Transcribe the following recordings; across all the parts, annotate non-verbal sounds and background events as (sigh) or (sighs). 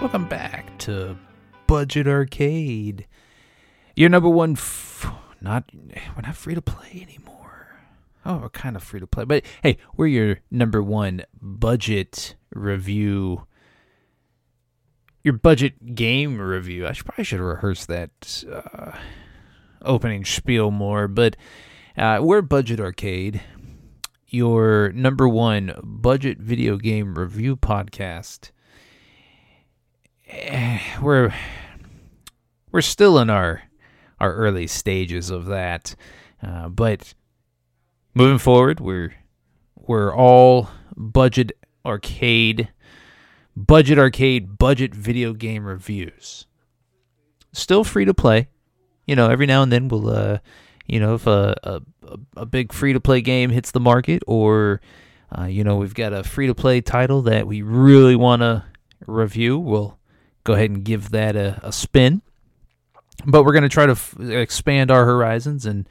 Welcome back to Budget Arcade. Your number one, f- not we're not free to play anymore. Oh, we're kind of free to play, but hey, we're your number one budget review. Your budget game review. I should, probably should rehearse that uh, opening spiel more, but uh, we're Budget Arcade, your number one budget video game review podcast. (sighs) We're we're still in our our early stages of that, uh, but moving forward, we're we're all budget arcade, budget arcade, budget video game reviews. Still free to play. You know, every now and then we'll, uh, you know, if a a, a big free to play game hits the market, or uh, you know, we've got a free to play title that we really want to review, we'll go ahead and give that a, a spin. But we're going to try to f- expand our horizons and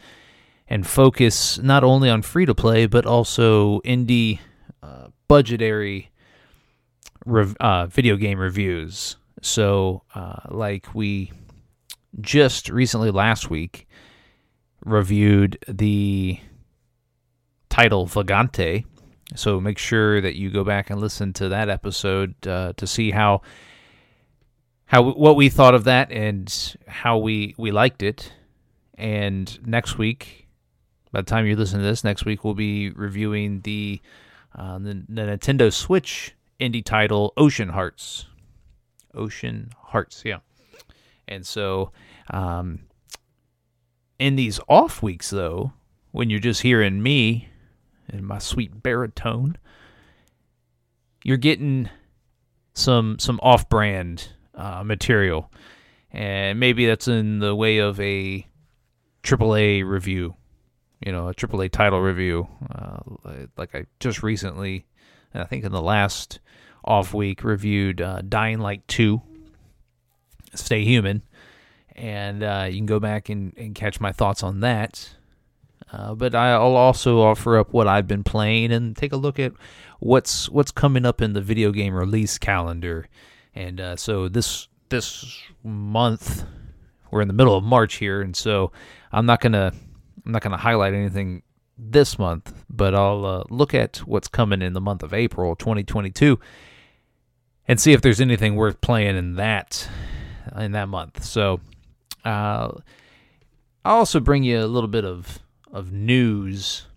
and focus not only on free to play but also indie uh, budgetary rev- uh, video game reviews. So, uh, like we just recently last week reviewed the title Vagante. So make sure that you go back and listen to that episode uh, to see how how what we thought of that and how we we liked it. And next week, by the time you listen to this, next week we'll be reviewing the uh, the, the Nintendo Switch indie title Ocean Hearts. Ocean Hearts, yeah. And so, um, in these off weeks, though, when you're just hearing me and my sweet baritone, you're getting some some off-brand uh, material, and maybe that's in the way of a AAA review, you know, a AAA title review, uh, like I just recently, I think in the last off week, reviewed uh, Dying Light 2, Stay Human, and uh, you can go back and, and catch my thoughts on that. Uh, but I'll also offer up what I've been playing and take a look at what's what's coming up in the video game release calendar. And uh, so this this month, we're in the middle of March here, and so I'm not gonna I'm not gonna highlight anything this month, but I'll uh, look at what's coming in the month of April 2022 and see if there's anything worth playing in that in that month. So uh, I'll also bring you a little bit of of news,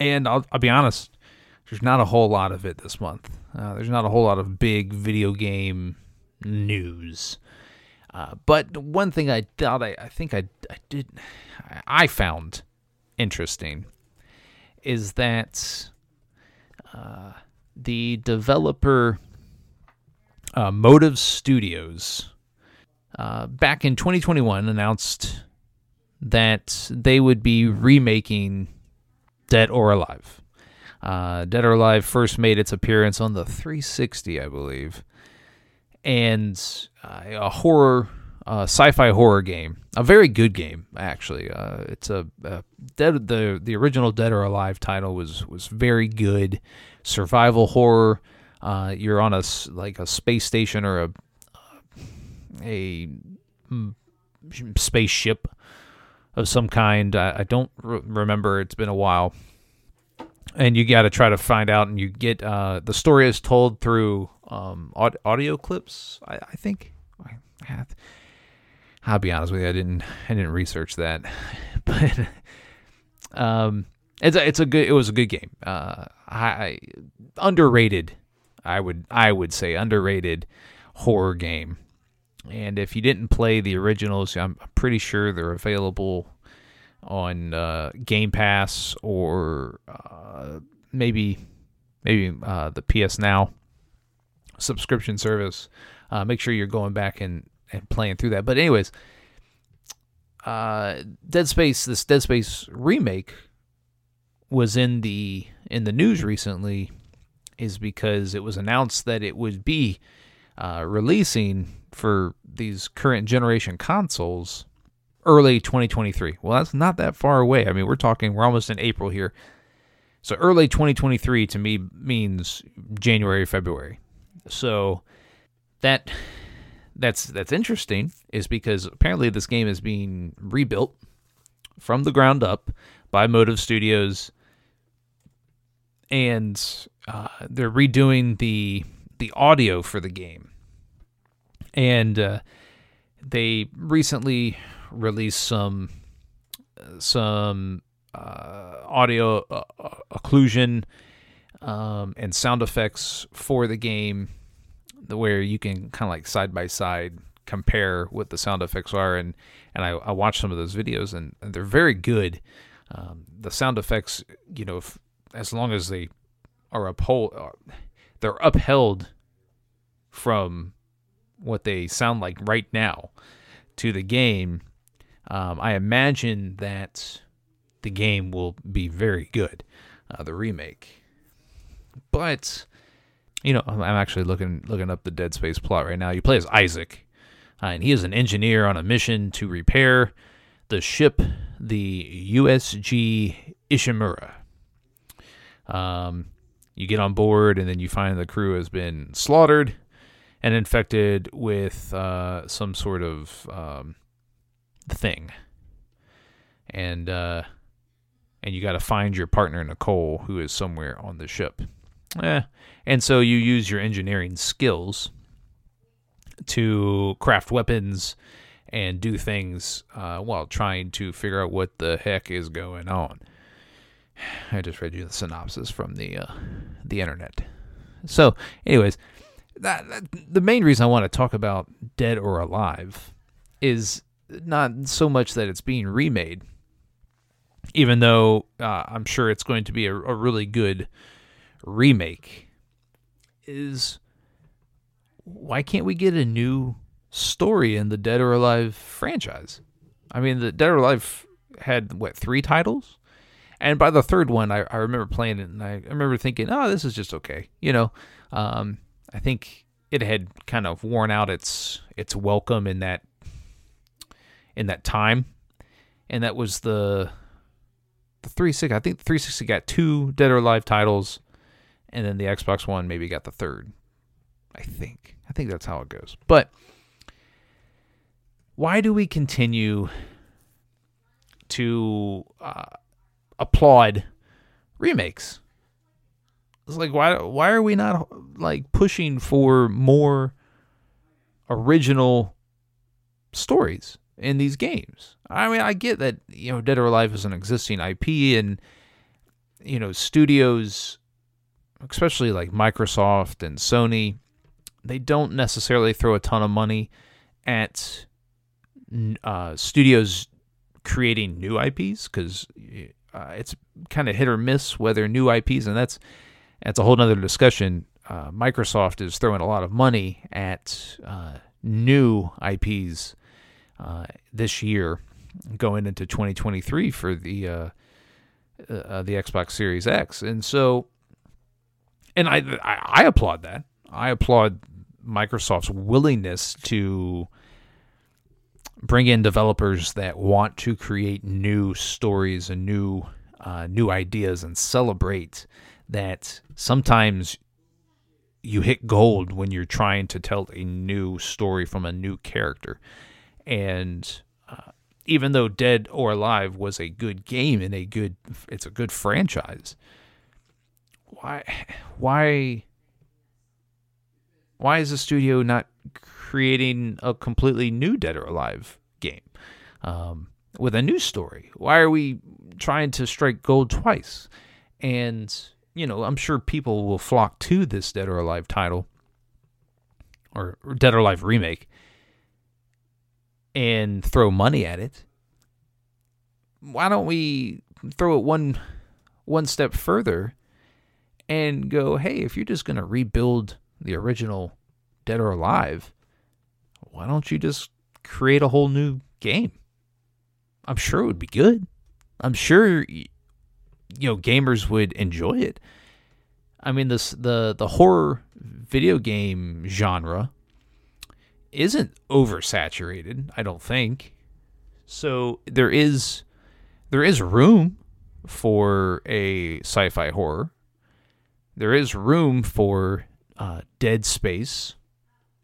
and I'll, I'll be honest, there's not a whole lot of it this month. Uh, there's not a whole lot of big video game news. Uh, but one thing I thought I, I think I, I did I found interesting is that uh, the developer uh, Motive Studios uh, back in 2021 announced that they would be remaking Dead or Alive. Uh, Dead or Alive first made its appearance on the 360, I believe, and uh, a horror, uh, sci-fi horror game, a very good game actually. Uh, it's a, a, Dead the the original Dead or Alive title was was very good, survival horror. Uh, you're on a like a space station or a a spaceship of some kind. I, I don't re- remember. It's been a while. And you got to try to find out, and you get uh, the story is told through um, aud- audio clips. I, I think. I, I'll be honest with you, I didn't. I didn't research that, (laughs) but um, it's a, it's a good. It was a good game. Uh, I underrated. I would I would say underrated horror game. And if you didn't play the originals, I'm pretty sure they're available on uh, Game Pass or uh, maybe maybe uh, the PS Now subscription service. Uh, make sure you're going back and, and playing through that. But anyways, uh, Dead Space, this Dead Space remake was in the in the news recently, is because it was announced that it would be uh, releasing for these current generation consoles early 2023. Well, that's not that far away. I mean, we're talking, we're almost in April here. So early 2023 to me means January, February. So that that's that's interesting is because apparently this game is being rebuilt from the ground up by Motive Studios, and uh, they're redoing the the audio for the game, and uh, they recently released some some uh, audio uh, occlusion um, and sound effects for the game where you can kind of like side by side compare what the sound effects are. And and I, I watched some of those videos and, and they're very good. Um, the sound effects you know if, as long as they are uphold uh, they're upheld from what they sound like right now to the game um, I imagine that the game will be very good uh, the remake but you know, I'm actually looking looking up the Dead Space plot right now. You play as Isaac, uh, and he is an engineer on a mission to repair the ship, the USG Ishimura. Um, you get on board, and then you find the crew has been slaughtered and infected with uh, some sort of um, thing, and uh, and you got to find your partner Nicole, who is somewhere on the ship. Eh. And so you use your engineering skills to craft weapons and do things uh, while trying to figure out what the heck is going on. I just read you the synopsis from the uh, the internet. So, anyways, that, that, the main reason I want to talk about Dead or Alive is not so much that it's being remade, even though uh, I'm sure it's going to be a, a really good remake is why can't we get a new story in the Dead or Alive franchise? I mean, the Dead or Alive had what three titles, and by the third one, I, I remember playing it, and I, remember thinking, oh, this is just okay. You know, um, I think it had kind of worn out its its welcome in that in that time, and that was the the 360. I think the 360 got two Dead or Alive titles, and then the Xbox One maybe got the third. I think. I think that's how it goes. But why do we continue to uh, applaud remakes? It's like why why are we not like pushing for more original stories in these games? I mean, I get that you know Dead or Alive is an existing IP and you know studios especially like Microsoft and Sony, they don't necessarily throw a ton of money at uh, studios creating new IPs because uh, it's kind of hit or miss whether new IPs, and that's that's a whole other discussion. Uh, Microsoft is throwing a lot of money at uh, new IPs uh, this year, going into 2023 for the uh, the Xbox Series X, and so and I, I, I applaud that. I applaud Microsoft's willingness to bring in developers that want to create new stories and new uh, new ideas and celebrate that sometimes you hit gold when you're trying to tell a new story from a new character and uh, even though dead or alive was a good game and a good it's a good franchise why why why is the studio not creating a completely new Dead or Alive game um, with a new story? Why are we trying to strike gold twice? And you know, I'm sure people will flock to this Dead or Alive title or Dead or Alive remake and throw money at it. Why don't we throw it one one step further and go, hey, if you're just going to rebuild the original Dead or Alive, why don't you just create a whole new game? I'm sure it would be good. I'm sure you know gamers would enjoy it. I mean this the the horror video game genre isn't oversaturated, I don't think. So there is there is room for a sci-fi horror there is room for uh, Dead Space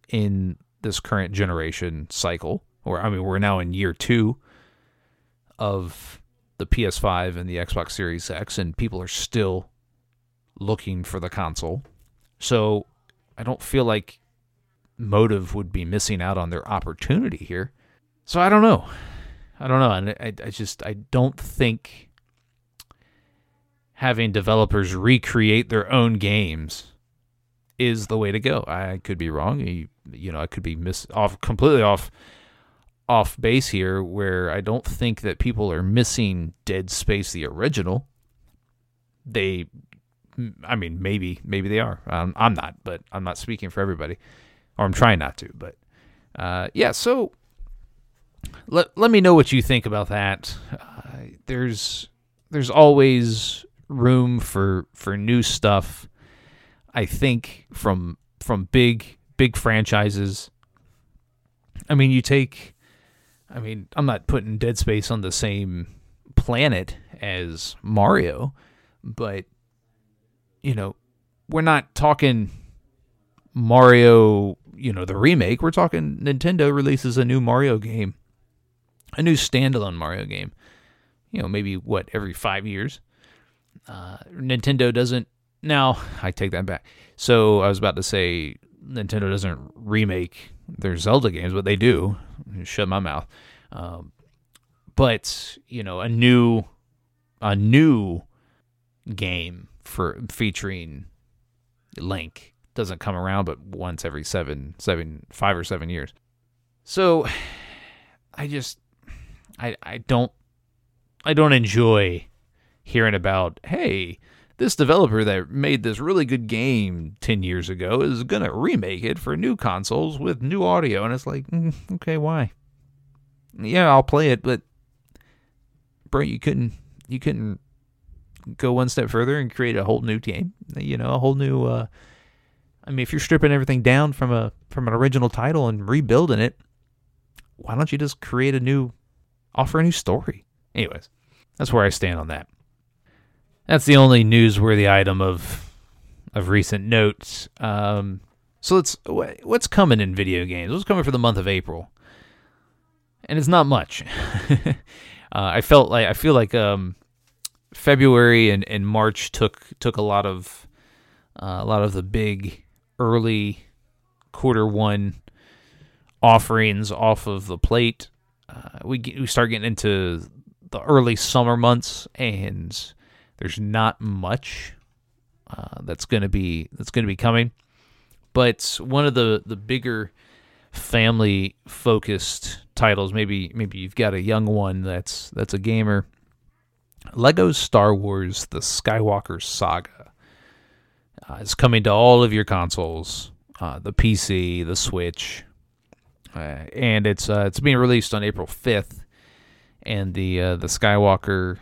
in this current generation cycle. Or I mean, we're now in year two of the PS5 and the Xbox Series X, and people are still looking for the console. So I don't feel like Motive would be missing out on their opportunity here. So I don't know. I don't know. And I, I just I don't think having developers recreate their own games is the way to go. I could be wrong. You, you know, I could be off completely off off base here where I don't think that people are missing Dead Space the original. They I mean maybe maybe they are. I'm not, but I'm not speaking for everybody or I'm trying not to, but uh, yeah, so let let me know what you think about that. Uh, there's there's always room for for new stuff. I think from from big big franchises. I mean, you take I mean, I'm not putting Dead Space on the same planet as Mario, but you know, we're not talking Mario, you know, the remake. We're talking Nintendo releases a new Mario game, a new standalone Mario game. You know, maybe what every five years. Uh, Nintendo doesn't. Now (laughs) I take that back. So I was about to say Nintendo doesn't remake their Zelda games, but they do. Shut my mouth. Um, but you know, a new, a new game for featuring Link doesn't come around, but once every seven, seven, five or seven years. So, I just, I, I don't, I don't enjoy hearing about, hey, this developer that made this really good game 10 years ago is going to remake it for new consoles with new audio. And it's like, mm, okay, why? Yeah, I'll play it, but bro, you couldn't, you couldn't go one step further and create a whole new game, you know, a whole new, uh, I mean, if you're stripping everything down from a from an original title and rebuilding it, why don't you just create a new, offer a new story? Anyways, that's where I stand on that. That's the only newsworthy item of of recent notes. Um, so let's what's coming in video games? What's coming for the month of April? And it's not much. (laughs) uh, I felt like I feel like um, February and, and March took took a lot of uh, a lot of the big early quarter one offerings off of the plate. Uh, we get, we start getting into the early summer months, and there's not much uh, that's going to be that's going to be coming. But one of the the bigger family focused titles, maybe maybe you've got a young one that's that's a gamer. Lego Star Wars: The Skywalker Saga uh, it's coming to all of your consoles, uh, the PC, the Switch, uh, and it's uh, it's being released on April fifth. And the uh, the Skywalker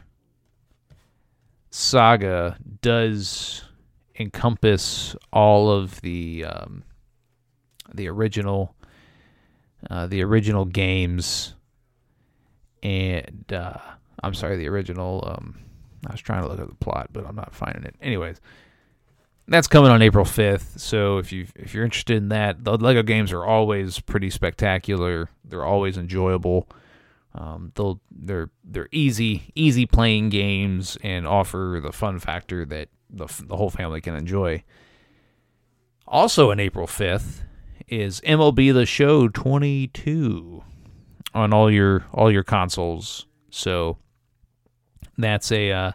saga does encompass all of the um, the original uh, the original games and I'm sorry the original um, I was trying to look at the plot but I'm not finding it anyways that's coming on April 5th. So if you if you're interested in that, the Lego games are always pretty spectacular. They're always enjoyable. Um, they'll they're they're easy easy playing games and offer the fun factor that the the whole family can enjoy. Also on April 5th is MLB The Show 22 on all your all your consoles. So that's a uh,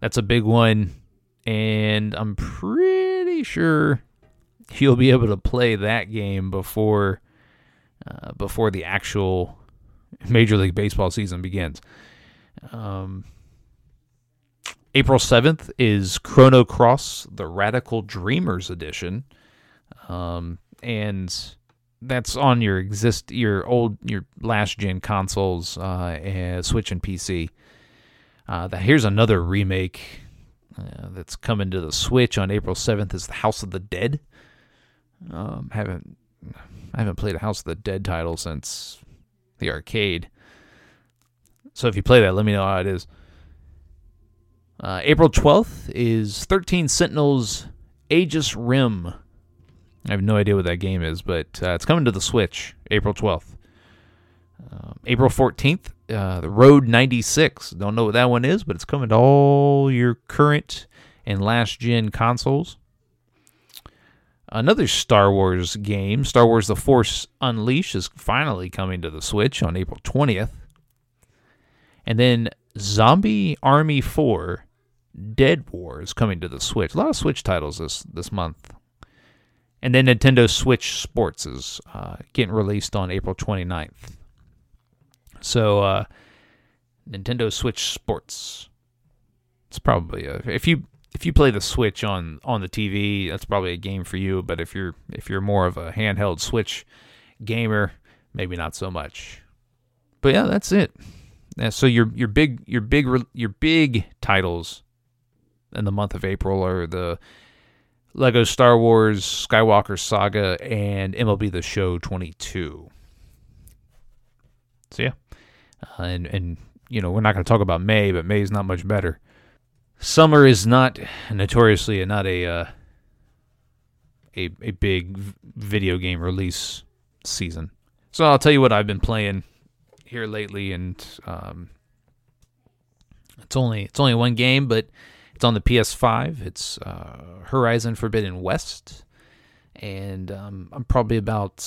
that's a big one and I'm pretty sure you'll be able to play that game before uh, before the actual Major League Baseball season begins. Um, April 7th is Chrono Cross, the Radical Dreamers edition. Um, and that's on your exist your old your last gen consoles, uh, and Switch and PC. Uh, that here's another remake uh, that's coming to the Switch on April 7th is the House of the Dead. Um, haven't I haven't played a House of the Dead title since the arcade. So if you play that, let me know how it is. Uh, April 12th is 13 Sentinels Aegis Rim. I have no idea what that game is, but uh, it's coming to the Switch April 12th. Um, April 14th, uh, the Road 96. Don't know what that one is, but it's coming to all your current and last gen consoles. Another Star Wars game, Star Wars The Force Unleashed, is finally coming to the Switch on April 20th. And then Zombie Army 4 Dead War is coming to the Switch. A lot of Switch titles this, this month. And then Nintendo Switch Sports is uh, getting released on April 29th. So, uh, Nintendo Switch Sports. It's probably a, if you if you play the Switch on on the TV, that's probably a game for you. But if you're if you're more of a handheld Switch gamer, maybe not so much. But yeah, that's it. So your your big your big your big titles in the month of April are the Lego Star Wars Skywalker Saga and MLB The Show 22. So yeah, uh, and and you know we're not going to talk about May, but May is not much better. Summer is not notoriously not a uh, a a big video game release season. So I'll tell you what I've been playing here lately, and um, it's only it's only one game, but it's on the PS5. It's uh, Horizon Forbidden West, and um, I'm probably about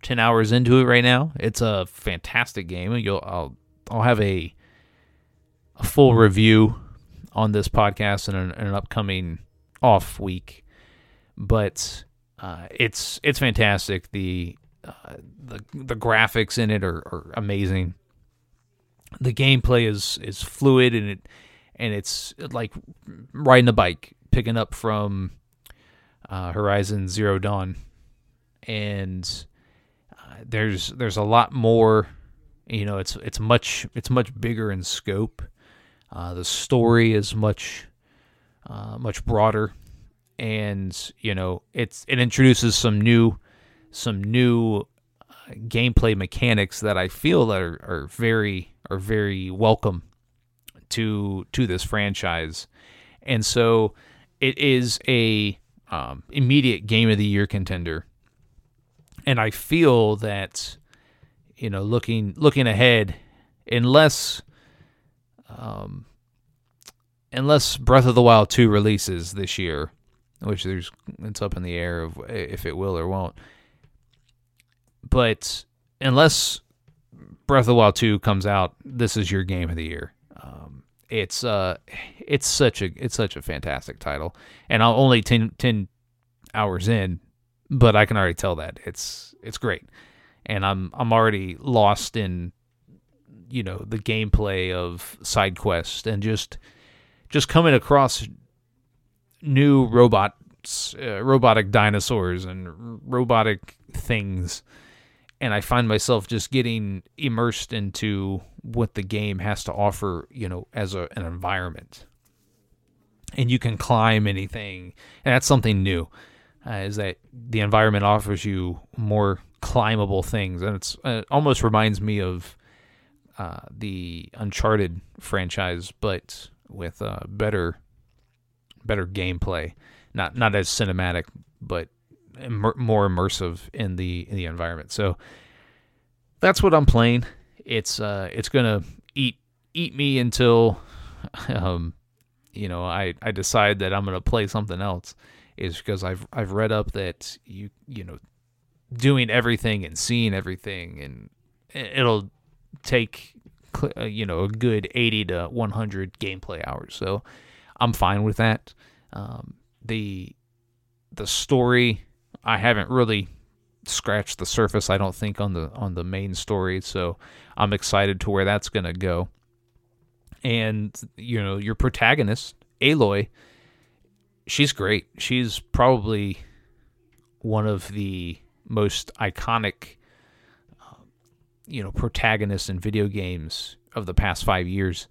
ten hours into it right now. It's a fantastic game. You'll I'll I'll have a a full review on this podcast in an, in an upcoming off week, but uh, it's it's fantastic. The uh, the the graphics in it are, are amazing. The gameplay is is fluid and it and it's like riding a bike, picking up from uh, Horizon Zero Dawn, and there's there's a lot more. You know, it's it's much it's much bigger in scope. Uh, the story is much uh, much broader, and you know it's it introduces some new some new uh, gameplay mechanics that I feel that are, are very are very welcome to to this franchise, and so it is a um, immediate game of the year contender, and I feel that you know looking looking ahead, unless um, unless Breath of the Wild two releases this year, which there's it's up in the air of if it will or won't. But unless Breath of the Wild 2 comes out, this is your game of the year. Um, it's uh, it's such a it's such a fantastic title, and I'm only 10, 10 hours in, but I can already tell that it's it's great, and I'm I'm already lost in you know the gameplay of side quest and just just coming across new robots, uh, robotic dinosaurs, and robotic things and I find myself just getting immersed into what the game has to offer, you know, as a, an environment. And you can climb anything, and that's something new. Uh, is that the environment offers you more climbable things, and it's uh, it almost reminds me of uh, the Uncharted franchise, but with uh, better better gameplay. Not not as cinematic, but Immer- more immersive in the in the environment. So that's what I'm playing. It's uh it's gonna eat eat me until (laughs) um you know I I decide that I'm gonna play something else. Is because I've I've read up that you you know doing everything and seeing everything and it'll take uh, you know a good 80 to 100 gameplay hours. So I'm fine with that. Um, the the story I haven't really scratched the surface. I don't think on the on the main story, so I'm excited to where that's gonna go. And you know, your protagonist, Aloy, she's great. She's probably one of the most iconic, uh, you know, protagonists in video games of the past five years,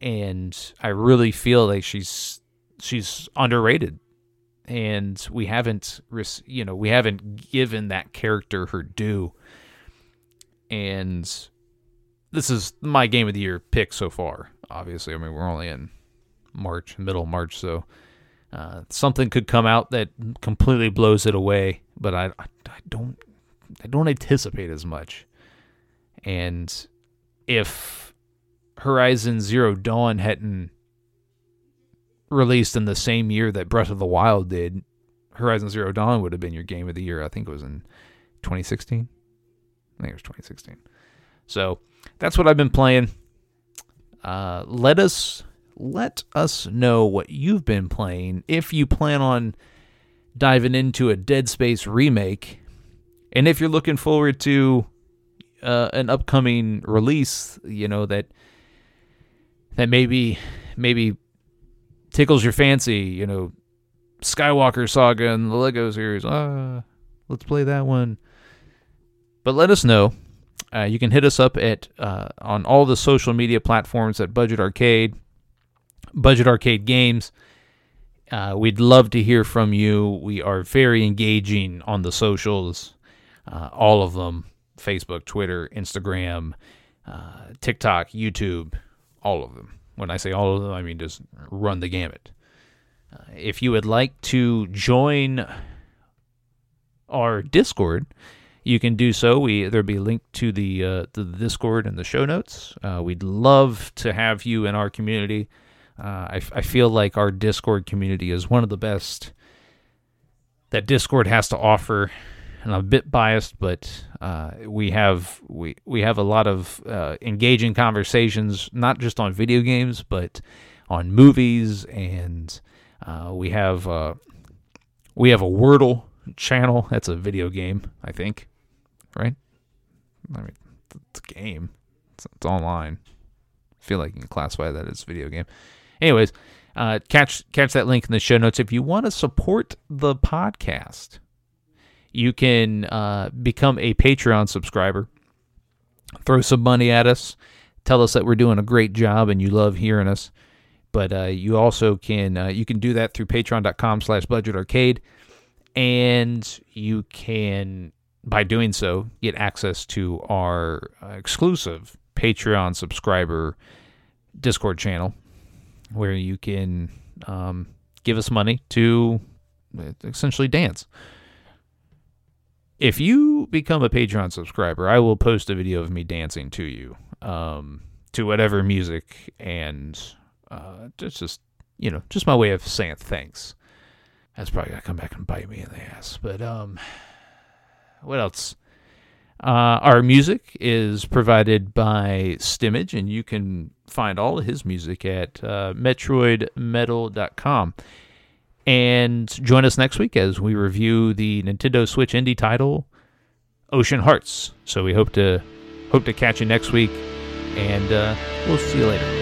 and I really feel like she's she's underrated. And we haven't you know we haven't given that character her due. And this is my game of the year pick so far obviously. I mean we're only in march middle march so Uh, something could come out that completely blows it away, but I, I, don't I don't anticipate as much. And if Horizon Zero Dawn hadn't released in the same year that Breath of the Wild did, Horizon Zero Dawn would have been your game of the year. I think it was in 2016. I think it was 2016. So that's what I've been playing. Uh, let us let us know what you've been playing. If you plan on diving into a Dead Space remake, and if you're looking forward to uh, an upcoming release, you know that that maybe maybe tickles your fancy, you know, Skywalker Saga and the Lego series. Ah, let's play that one. But let us know. Uh, you can hit us up at uh, on all the social media platforms at Budget Arcade, Budget Arcade Games. Uh, we'd love to hear from you. We are very engaging on the socials, uh, all of them Facebook, Twitter, Instagram, uh, TikTok, YouTube, all of them. When I say all of them, I mean just run the gamut. Uh, if you would like to join our Discord, you can do so. We there'll be a link to the uh, the Discord in the show notes. Uh, we'd love to have you in our community. Uh, I, I feel like our Discord community is one of the best that Discord has to offer. And I'm a bit biased, but uh, we have we we have a lot of uh, engaging conversations, not just on video games, but on movies, and uh, we have we have a Wordle channel. That's a video game, I think right? I mean, it's a game. It's, it's online. I feel like you can classify that as video game. Anyways, uh, catch catch that link in the show notes if you want to support the podcast. You can uh, become a Patreon subscriber. Throw some money at us. Tell us that we're doing a great job and you love hearing us. But uh, you also can uh, you can do that through Patreon.com/slash Budget Arcade, and you can by doing so, get access to our uh, exclusive Patreon subscriber Discord channel where you can um, give us money to uh, essentially dance. If you become a Patreon subscriber, I will post a video of me dancing to you, um, to whatever music, and uh, it's just you know just my way of saying thanks. That's probably gonna come back and bite me in the ass, but um, what else? Uh, our music is provided by Stemage, and you can find all of his music at uh, MetroidMetal.com. And join us next week as we review the Nintendo Switch indie title Ocean Hearts. So we hope to hope to catch you next week, and uh, we'll see you later.